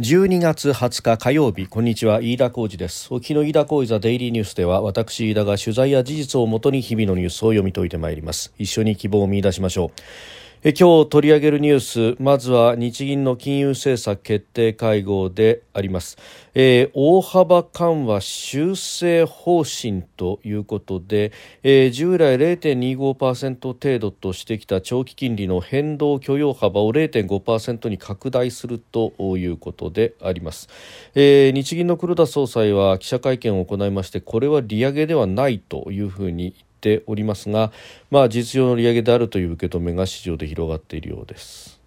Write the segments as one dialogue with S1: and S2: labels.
S1: 12月20日火曜日こんにちは。飯田浩二です。沖の飯田浩二ザデイリーニュースでは私飯田が取材や事実をもとに日々のニュースを読み解いてまいります。一緒に希望を見出しましょう。え今日取り上げるニュースまずは日銀の金融政策決定会合であります、えー、大幅緩和修正方針ということで、えー、従来0.25%程度としてきた長期金利の変動許容幅を0.5%に拡大するということであります、えー、日銀の黒田総裁は記者会見を行いましてこれは利上げではないというふうにておりますが、まあ、実情の利上げであるという受け止めが市場で広がっているようです。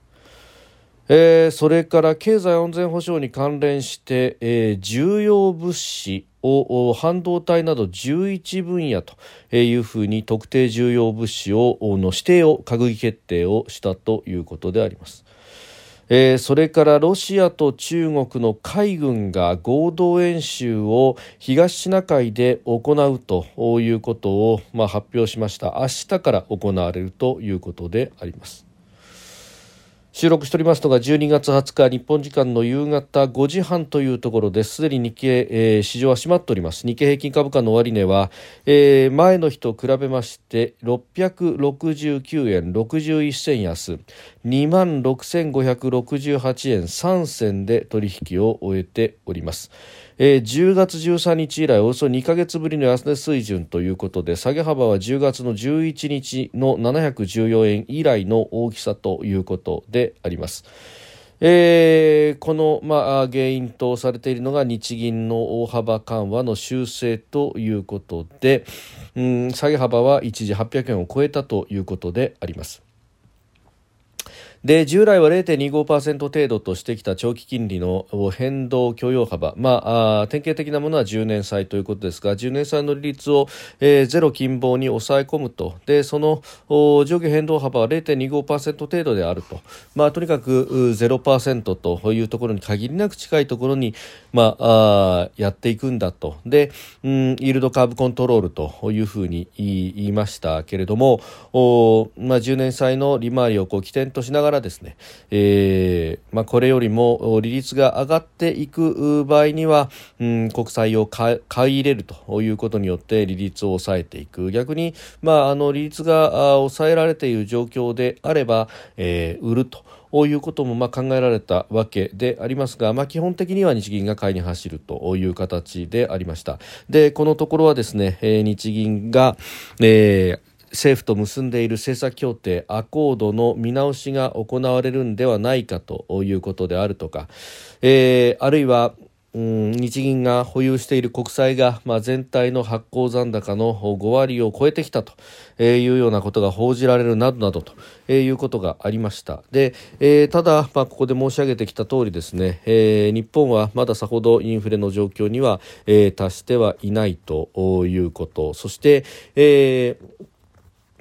S1: えー、それから経済安全保障に関連して、えー、重要物資を半導体など11分野というふうに特定重要物資をの指定を閣議決定をしたということであります。えー、それからロシアと中国の海軍が合同演習を東シナ海で行うということを、まあ、発表しました明日から行われるということであります。収録しておりますのが12月20日日本時間の夕方5時半というところです。でに日経、えー、市場は閉まっております。日経平均株価の終値は、えー、前の日と比べまして669円61銭安。2万6568円3銭で取引を終えております。えー、10月13日以来およそ2か月ぶりの安値水準ということで下げ幅は10月の11日の714円以来の大きさということであります。えー、この、まあ、原因とされているのが日銀の大幅緩和の修正ということで、うん、下げ幅は一時800円を超えたということであります。で従来は0.25%程度としてきた長期金利の変動許容幅、まあ、典型的なものは10年債ということですが10年債の利率を、えー、ゼロ近傍に抑え込むと。でその上下変動幅は0.25%程度であると、まあ、とにかく0%というところに限りなく近いところに、まあ、あやっていくんだと。で、うん、イールドカーブコントロールというふうに言いましたけれどもお、まあ、10年債の利回りをこう起点としながらからですね、えーまあ、これよりも利率が上がっていく場合には、うん、国債を買い入れるということによって利率を抑えていく逆に、まあ、あの利率が抑えられている状況であれば、えー、売ると。こういうこともま考えられたわけでありますが、まあ、基本的には日銀が買いに走るという形でありました。でこのところはですね、え、日銀が、えー政府と結んでいる政策協定アコードの見直しが行われるんではないかということであるとか、えー、あるいはうん日銀が保有している国債が、まあ、全体の発行残高の5割を超えてきたというようなことが報じられるなどなどということがありました。で、えー、ただ、まあ、ここで申し上げてきた通りですね、えー、日本はまださほどインフレの状況には、えー、達してはいないということ。そして、えー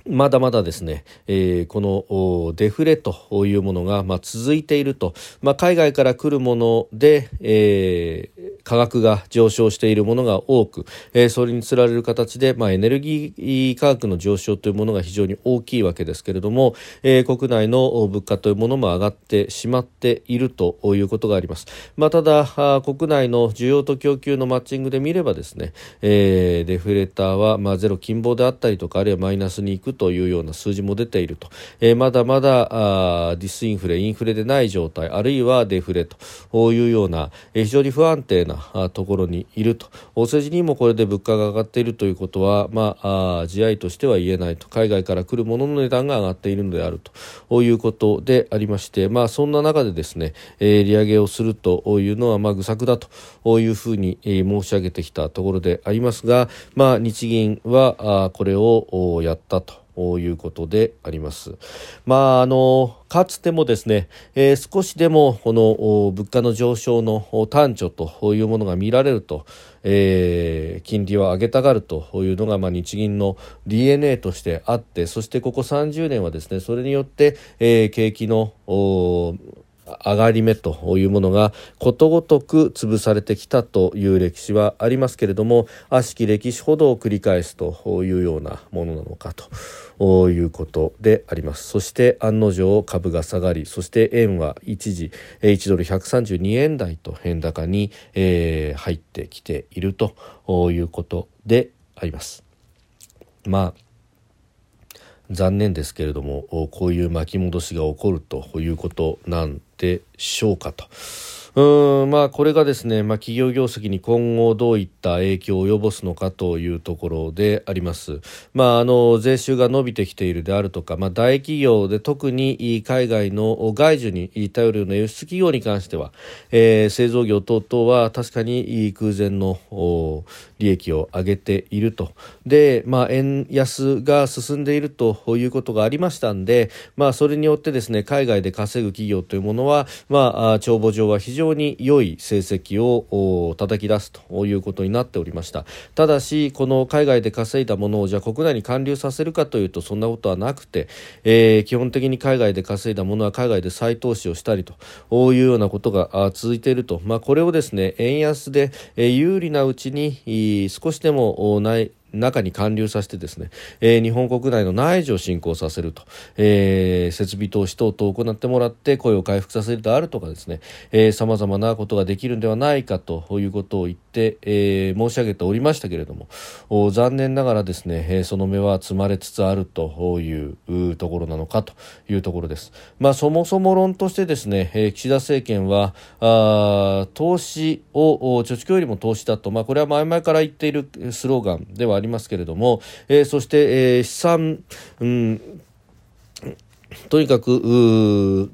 S1: まだまだですね、えー、このデフレというものが、まあ、続いていると、まあ、海外から来るもので、えー、価格が上昇しているものが多く、えー、それにつられる形で、まあ、エネルギー価格の上昇というものが非常に大きいわけですけれども、えー、国内の物価というものも上がってしまっているということがあります。まあ、ただ国内の需要と供給のマッチングで見ればですね、えー、デフレーターは、まあ、ゼロ近傍であったりとかあるいはマイナスに行くというような数字も出ていると、えー、まだまだあディスインフレインフレでない状態あるいはデフレというような、えー、非常に不安定なところにいると。政治にもこれで物価が上がっているということは、まあ、あ自愛としては言えないと。海外から来るものの値段が上がっているのであると。いうことでありまして、まあ、そんな中でですね、え、利上げをするというのは、まあ、愚策だと。いうふうに、え、申し上げてきたところでありますが、まあ、日銀はあこれをやったと。いうことであります。まああのかつてもですね、えー、少しでもこの物価の上昇の端緒というものが見られると、えー、金利を上げたがるというのが、まあ、日銀の DNA としてあってそしてここ30年はですねそれによって、えー、景気の上がり目というものがことごとく潰されてきたという歴史はありますけれども悪しき歴史ほどを繰り返すというようなものなのかということでありますそして案の定株が下がりそして円は一時1ドル132円台と円高に、えー、入ってきているということであります。まあ残念ですけれどもこういう巻き戻しが起こるということなんでしょうかと。うんまあ、これがですね、まあ、企業業績に今後どういった影響を及ぼすのかというところであります。まあ、あの税収が伸びてきているであるとか、まあ、大企業で特に海外の外需に頼るような輸出企業に関しては、えー、製造業等々は確かに空前の利益を上げていると。で、まあ、円安が進んでいるということがありましたんで、まあ、それによってですね海外で稼ぐ企業というものは、まあ、帳簿上は非常常に良い成績を叩き出すということになっておりました。ただしこの海外で稼いだものをじゃあ国内に還流させるかというとそんなことはなくて、えー、基本的に海外で稼いだものは海外で再投資をしたりというようなことが続いていると、まあ、これをですね円安で有利なうちに少しでもない中に還流させてですね、えー、日本国内の内需を振興させると、えー、設備投資等々を行ってもらって声を回復させるであるとかですねさまざまなことができるんではないかということを言って、えー、申し上げておりましたけれども残念ながらですね、えー、その目は積まれつつあるというところなのかというところです。まあ、そもそも論としてですね、えー、岸田政権はあ投資を貯蓄よりも投資だと、まあ、これは前々から言っているスローガンではありりますけれども、えー、そして、えー、資産、うん、とにかく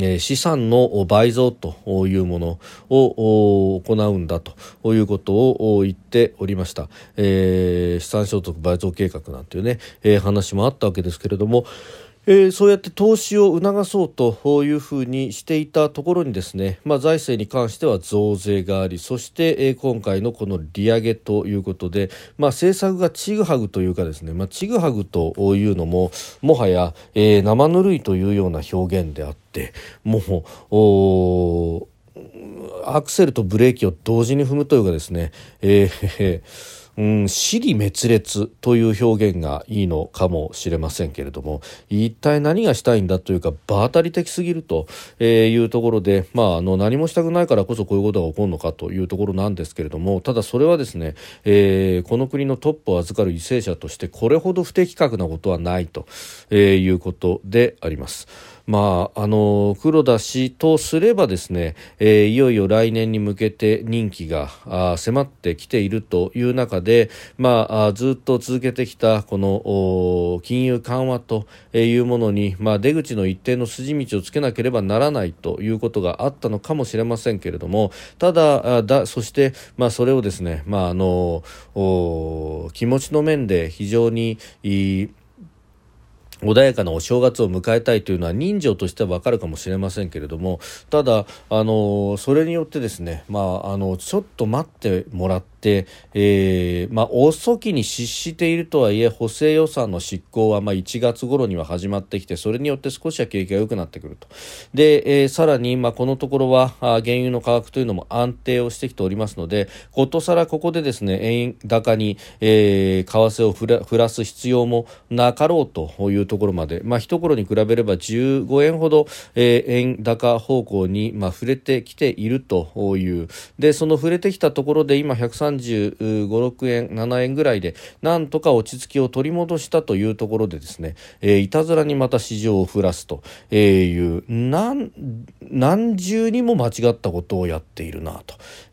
S1: え資産の倍増というものを行うんだということを言っておりました、えー、資産所得倍増計画なんていうね、えー、話もあったわけですけれども、えー、そうやって投資を促そうというふうにしていたところにですね、まあ、財政に関しては増税がありそして、えー、今回のこの利上げということで、まあ、政策がちぐはぐというかですね、まあ、ちぐはぐというのももはや、えー、生ぬるいというような表現であってもうアクセルとブレーキを同時に踏むというかですね、えーうん、死に滅裂という表現がいいのかもしれませんけれども一体何がしたいんだというか場当たり的すぎるというところで、まあ、あの何もしたくないからこそこういうことが起こるのかというところなんですけれどもただそれはですね、えー、この国のトップを預かる為政者としてこれほど不適格なことはないということであります。まあ、あの黒田氏とすればですね、えー、いよいよ来年に向けて任期が迫ってきているという中で、まあ、ずっと続けてきたこの金融緩和というものに、まあ、出口の一定の筋道をつけなければならないということがあったのかもしれませんけれどもただだそして、まあ、それをですね、まあ、あの気持ちの面で非常にいい穏やかなお正月を迎えたいというのは人情としてはわかるかもしれませんけれどもただあのそれによってですねまああのちょっと待ってもらって、えーまあ、遅きに失しているとはいえ補正予算の執行はまあ1月頃には始まってきてそれによって少しは景気が良くなってくると。で、えー、さらにまあこのところはあ原油の価格というのも安定をしてきておりますのでことさらここでですね円高に、えー、為替を振らす必要もなかろうというところまで、まあ、一頃に比べれば15円ほど、えー、円高方向に、まあ、触れてきているという。でその触れてきたところで今130 35、6円、7円ぐらいで、なんとか落ち着きを取り戻したというところでですね、えー、いたずらにまた市場を降らすという、何、何重にも間違ったことをやっているな、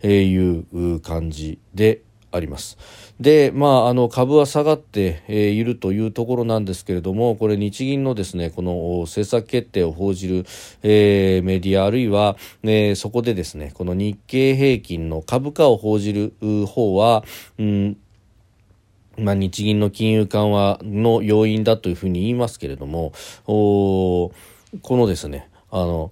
S1: という感じであります。で、まあ、あの株は下がって、いるというところなんですけれども、これ日銀のですね、この政策決定を報じる、えー、メディアあるいは、ね、そこでですね、この日経平均の株価を報じる方は、うんまあ、日銀の金融緩和の要因だというふうに言いますけれども、おこのですね、あの、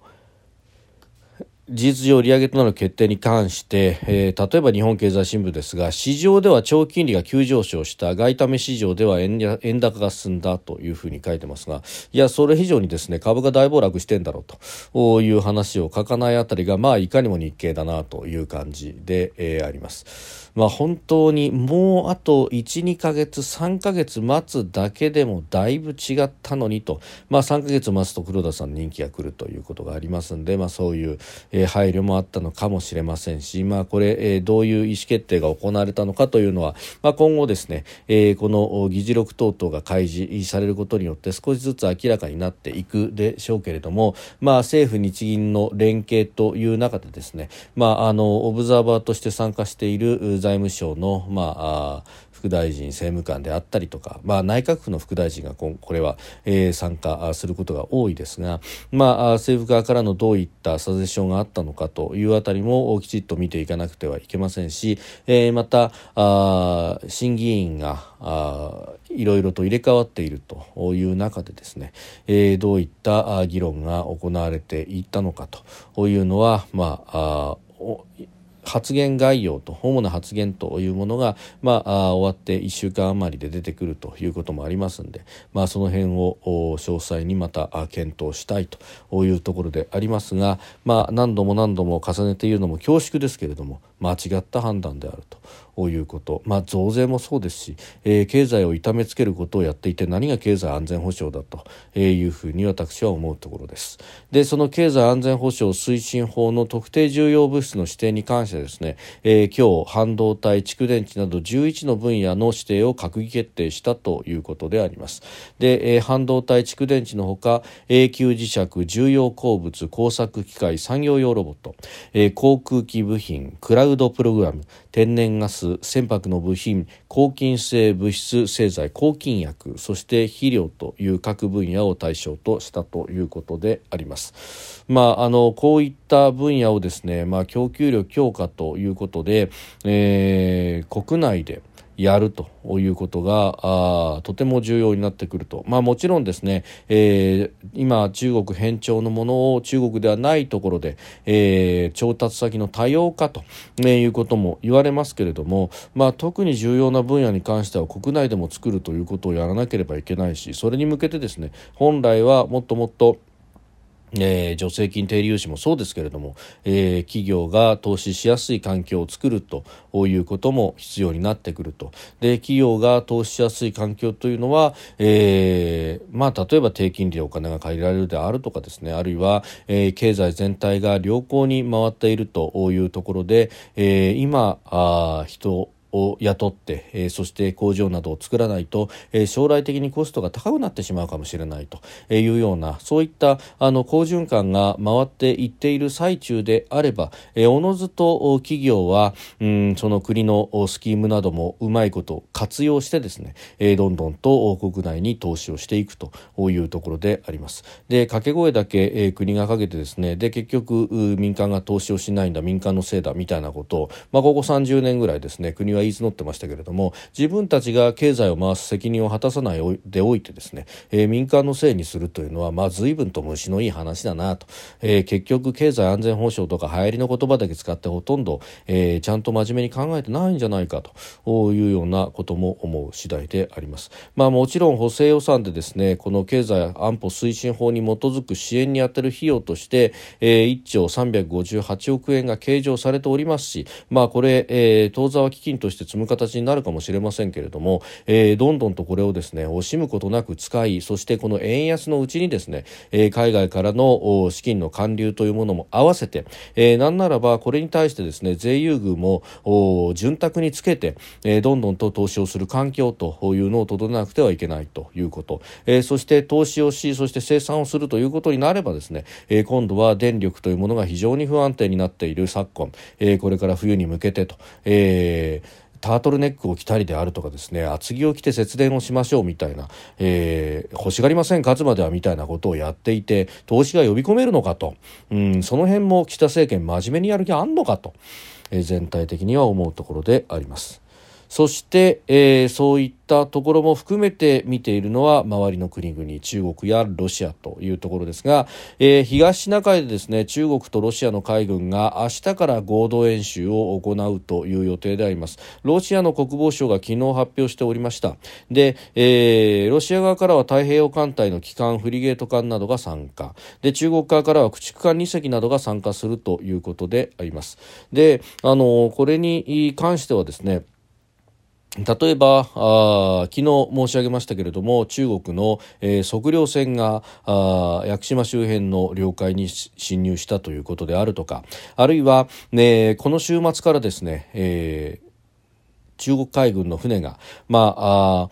S1: 事実上利上げとなる決定に関して、えー、例えば日本経済新聞ですが市場では長期金利が急上昇した外為市場では円円高が進んだというふうに書いてますがいやそれ以上にですね株が大暴落してんだろうという話を書かないあたりがまあいかにも日経だなという感じで、えー、あります。まあ、本当にもうあと12ヶ月3ヶ月待つだけでもだいぶ違ったのにと、まあ、3ヶ月待つと黒田さん人気が来るということがありますんで、まあ、そういう、えー、配慮もあったのかもしれませんし、まあ、これ、えー、どういう意思決定が行われたのかというのは、まあ、今後ですね、えー、この議事録等々が開示されることによって少しずつ明らかになっていくでしょうけれども、まあ、政府日銀の連携という中でですね、まあ、あのオブザーバーとして参加している財務省の、まあ、副大臣政務官であったりとか、まあ、内閣府の副大臣がこれは、えー、参加することが多いですが、まあ、政府側からのどういったサジェッションがあったのかというあたりもきちっと見ていかなくてはいけませんし、えー、またあ審議員があいろいろと入れ替わっているという中でですね、えー、どういった議論が行われていったのかというのは、まあ、あ発言概要と主な発言というものが、まあ、終わって1週間余りで出てくるということもありますんで、まあ、その辺を詳細にまた検討したいというところでありますが、まあ、何度も何度も重ねて言うのも恐縮ですけれども間違った判断であると。いうこと、まあ、増税もそうですし、えー、経済を痛めつけることをやっていて何が経済安全保障だというふうに私は思うところです。でその経済安全保障推進法の特定重要物質の指定に関してですね、えー、今日半導体蓄電池など11の分野の指定を閣議決定したということであります。で、えー、半導体蓄電池のほか永久磁石重要鉱物工作機械産業用ロボット、えー、航空機部品クラウドプログラム天然ガス船舶の部品抗菌性物質製剤抗菌薬そして肥料という各分野を対象としたということであります。まあ、あのこういった分野をですね、まあ、供給力強化ということで、えー、国内でやるということがとても重要になってくると、まあ、もちろんですね、えー、今、中国偏重のものを中国ではないところで、えー、調達先の多様化と、ね、いうことも言われますけれども、まあ、特に重要な分野に関しては国内でも作るということをやらなければいけないしそれに向けてですね本来はもっともっとえー、助成金低利融資もそうですけれども、えー、企業が投資しやすい環境を作るということも必要になってくると。で企業が投資しやすい環境というのは、えーまあ、例えば低金利でお金が借りられるであるとかですねあるいは、え、経済全体が良好に回っているというところで、え、今あ人を雇って、えー、そして工場などを作らないと、えー、将来的にコストが高くなってしまうかもしれないというようなそういったあの好循環が回っていっている最中であれば、えー、おのずと企業はうんその国のスキームなどもうまいこと活用してですね、えー、どんどんと国内に投資をしていくというところであります。で掛け声だけ、えー、国がかけてですねで結局民間が投資をしないんだ民間のせいだみたいなことを、まあ、ここ30年ぐらいですね国は言い募ってましたけれども自分たちが経済を回す責任を果たさないでおいてですね、えー、民間のせいにするというのはまあ随分と虫のいい話だなと、えー、結局経済安全保障とか流行りの言葉だけ使ってほとんど、えー、ちゃんと真面目に考えてないんじゃないかというようなことも思う次第であります。まあもちろん補正予算でですねこの経済安保推進法に基づく支援に充てる費用として、えー、1兆358億円が計上されておりますしまあこれ、えー、当座は基金として積む形になるかもしれませんけれども、えー、どんどんとこれをですね惜しむことなく使いそしてこの円安のうちにですね、えー、海外からの資金の還流というものも合わせて、えー、なんならばこれに対してですね税優遇も潤沢につけて、えー、どんどんと投資をする環境というのを整えなくてはいけないということ、えー、そして投資をしそして生産をするということになればですね、えー、今度は電力というものが非常に不安定になっている昨今、えー、これから冬に向けてと、えータートルネックを着たりであるとかですね厚着を着て節電をしましょうみたいな、えー、欲しがりません勝つまではみたいなことをやっていて投資が呼び込めるのかと、うん、その辺も岸田政権真面目にやる気あんのかと、えー、全体的には思うところであります。そして、えー、そういったところも含めて見ているのは周りの国々中国やロシアというところですが、えー、東シナ海でですね中国とロシアの海軍が明日から合同演習を行うという予定であります。ロシアの国防省が昨日発表しておりました。で、えー、ロシア側からは太平洋艦隊の機関フリゲート艦などが参加。で中国側からは駆逐艦2隻などが参加するということであります。であのこれに関してはですね例えばあ昨日申し上げましたけれども中国の、えー、測量船があ屋久島周辺の領海に侵入したということであるとかあるいは、ね、この週末からですね、えー、中国海軍の船が、まああ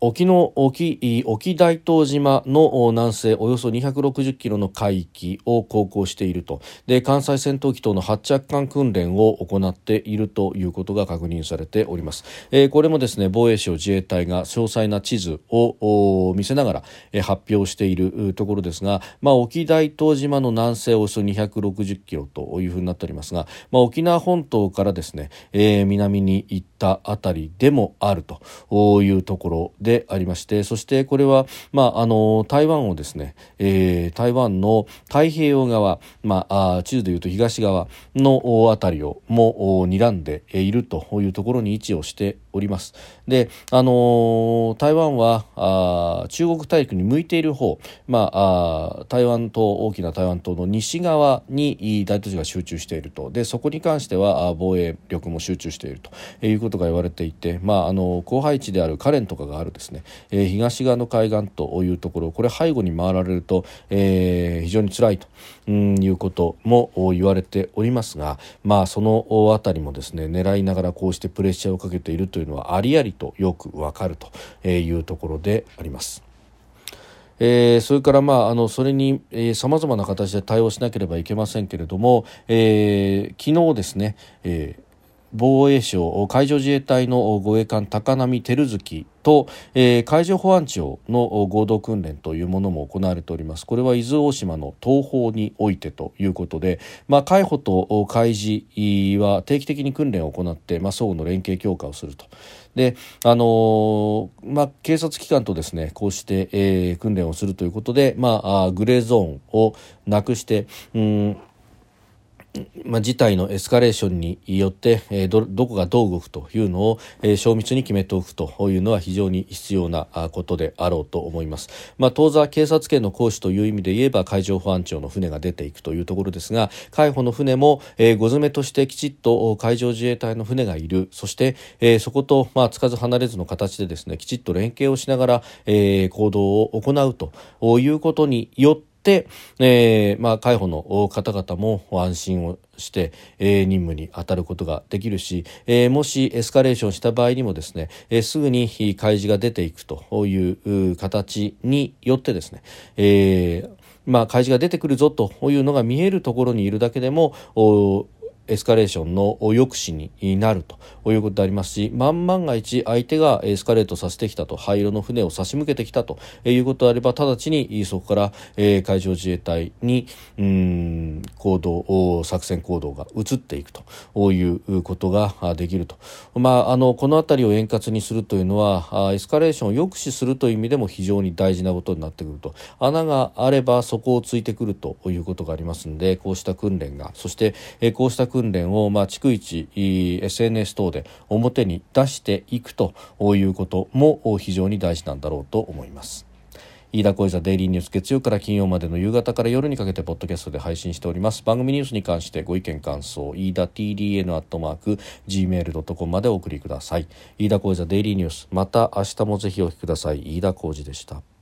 S1: 沖の沖沖大東島の南西およそ260キロの海域を航行していると。で関西戦闘機等の発着艦訓練を行っているということが確認されております、えー、これもですね防衛省自衛隊が詳細な地図を見せながら、えー、発表しているところですが、まあ、沖大東島の南西およそ260キロというふうになっておりますが、まあ、沖縄本島からですね、えー、南に行ったあたりでもあるというところでありましてそしてこれは、まあ、あの台湾をですね、えー、台湾の太平洋側、まあ、地図でいうと東側の辺りをも睨んでいるというところに位置をしております。で、あの台湾はあ中国大陸に向いている方、まあ、あ台湾島大きな台湾島の西側に大都市が集中していると。でそこに関しては防衛力も集中していると。いうことが言われていて、まあ、あの広範囲地であるカレンとかがあるですね、えー、東側の海岸というところこれ背後に回られると、えー、非常に辛いと。いうことも言われておりますが、まあ、その辺りもですね狙いながらこうしてプレッシャーをかけているというのはありありとよくわかるというところであります。えー、それから、まあ、あのそれにさまざまな形で対応しなければいけませんけれども、えー、昨日ですね、えー防衛省海上自衛隊の護衛艦高波照月と、えー、海上保安庁の合同訓練というものも行われております。これは伊豆大島の東方においてということで、まあ、海保と海事は定期的に訓練を行って、まあ、相互の連携強化をすると。であのー、まあ、警察機関とですねこうして、えー、訓練をするということで、まあ、グレーゾーンをなくしてうんまあ、事態のエスカレーションによって、えー、どどこがどう動くというのを、えー、密に決めておくというのは非常に必要なことであろうと思います。まあ、当座警察権の行使という意味で言えば海上保安庁の船が出ていくというところですが海保の船も、えー、ご詰めとしてきちっと海上自衛隊の船がいるそして、えー、そこと、まあ、つかず離れずの形でですねきちっと連携をしながら、えー、行動を行うということによって、えー、まあ、海保の方々も安心をして、えー、任務に当たることができるし、えー、もしエスカレーションした場合にもですね、えー、すぐに開示が出ていくという形によってですね、えーまあ、開示が出てくるぞというのが見えるところにいるだけでもエスカレーションの抑止になるということでありますし万万が一相手がエスカレートさせてきたと灰色の船を差し向けてきたということであれば直ちにそこから、えー、海上自衛隊にうん行動作戦行動が移っていくということができると、まあ、あのこの辺りを円滑にするというのはエスカレーションを抑止するという意味でも非常に大事なことになってくると。穴があればそこをついてくるということがありますのでこうした訓練がそして、えー、こうした訓練訓練を、まあ、逐一 SNS 等で表に出していくということも非常に大事なんだろうと思います。飯田小泉デイリーニュース月曜から金曜までの夕方から夜にかけてポッドキャストで配信しております。番組ニュースに関してご意見感想飯田 TDN アットマーク gmail.com までお送りください。飯田小泉デイリーニュースまた明日もぜひお聞きください。飯田浩二でした。